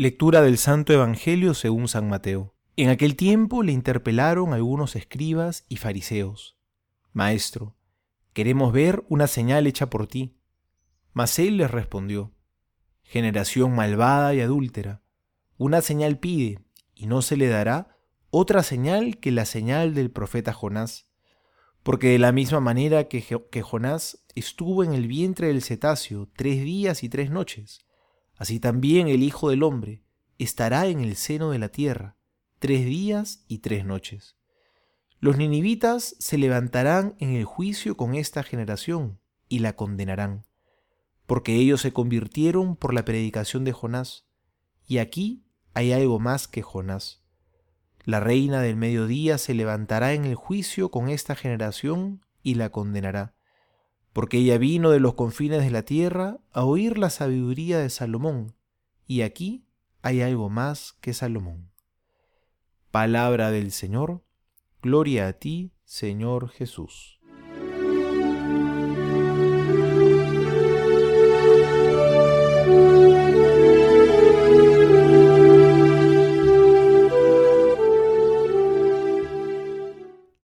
Lectura del Santo Evangelio según San Mateo. En aquel tiempo le interpelaron algunos escribas y fariseos. Maestro, queremos ver una señal hecha por ti. Mas él les respondió, Generación malvada y adúltera, una señal pide, y no se le dará otra señal que la señal del profeta Jonás. Porque de la misma manera que, que Jonás estuvo en el vientre del cetáceo tres días y tres noches, Así también el Hijo del Hombre estará en el seno de la tierra tres días y tres noches. Los ninivitas se levantarán en el juicio con esta generación y la condenarán, porque ellos se convirtieron por la predicación de Jonás. Y aquí hay algo más que Jonás. La reina del mediodía se levantará en el juicio con esta generación y la condenará porque ella vino de los confines de la tierra a oír la sabiduría de Salomón, y aquí hay algo más que Salomón. Palabra del Señor, gloria a ti, Señor Jesús.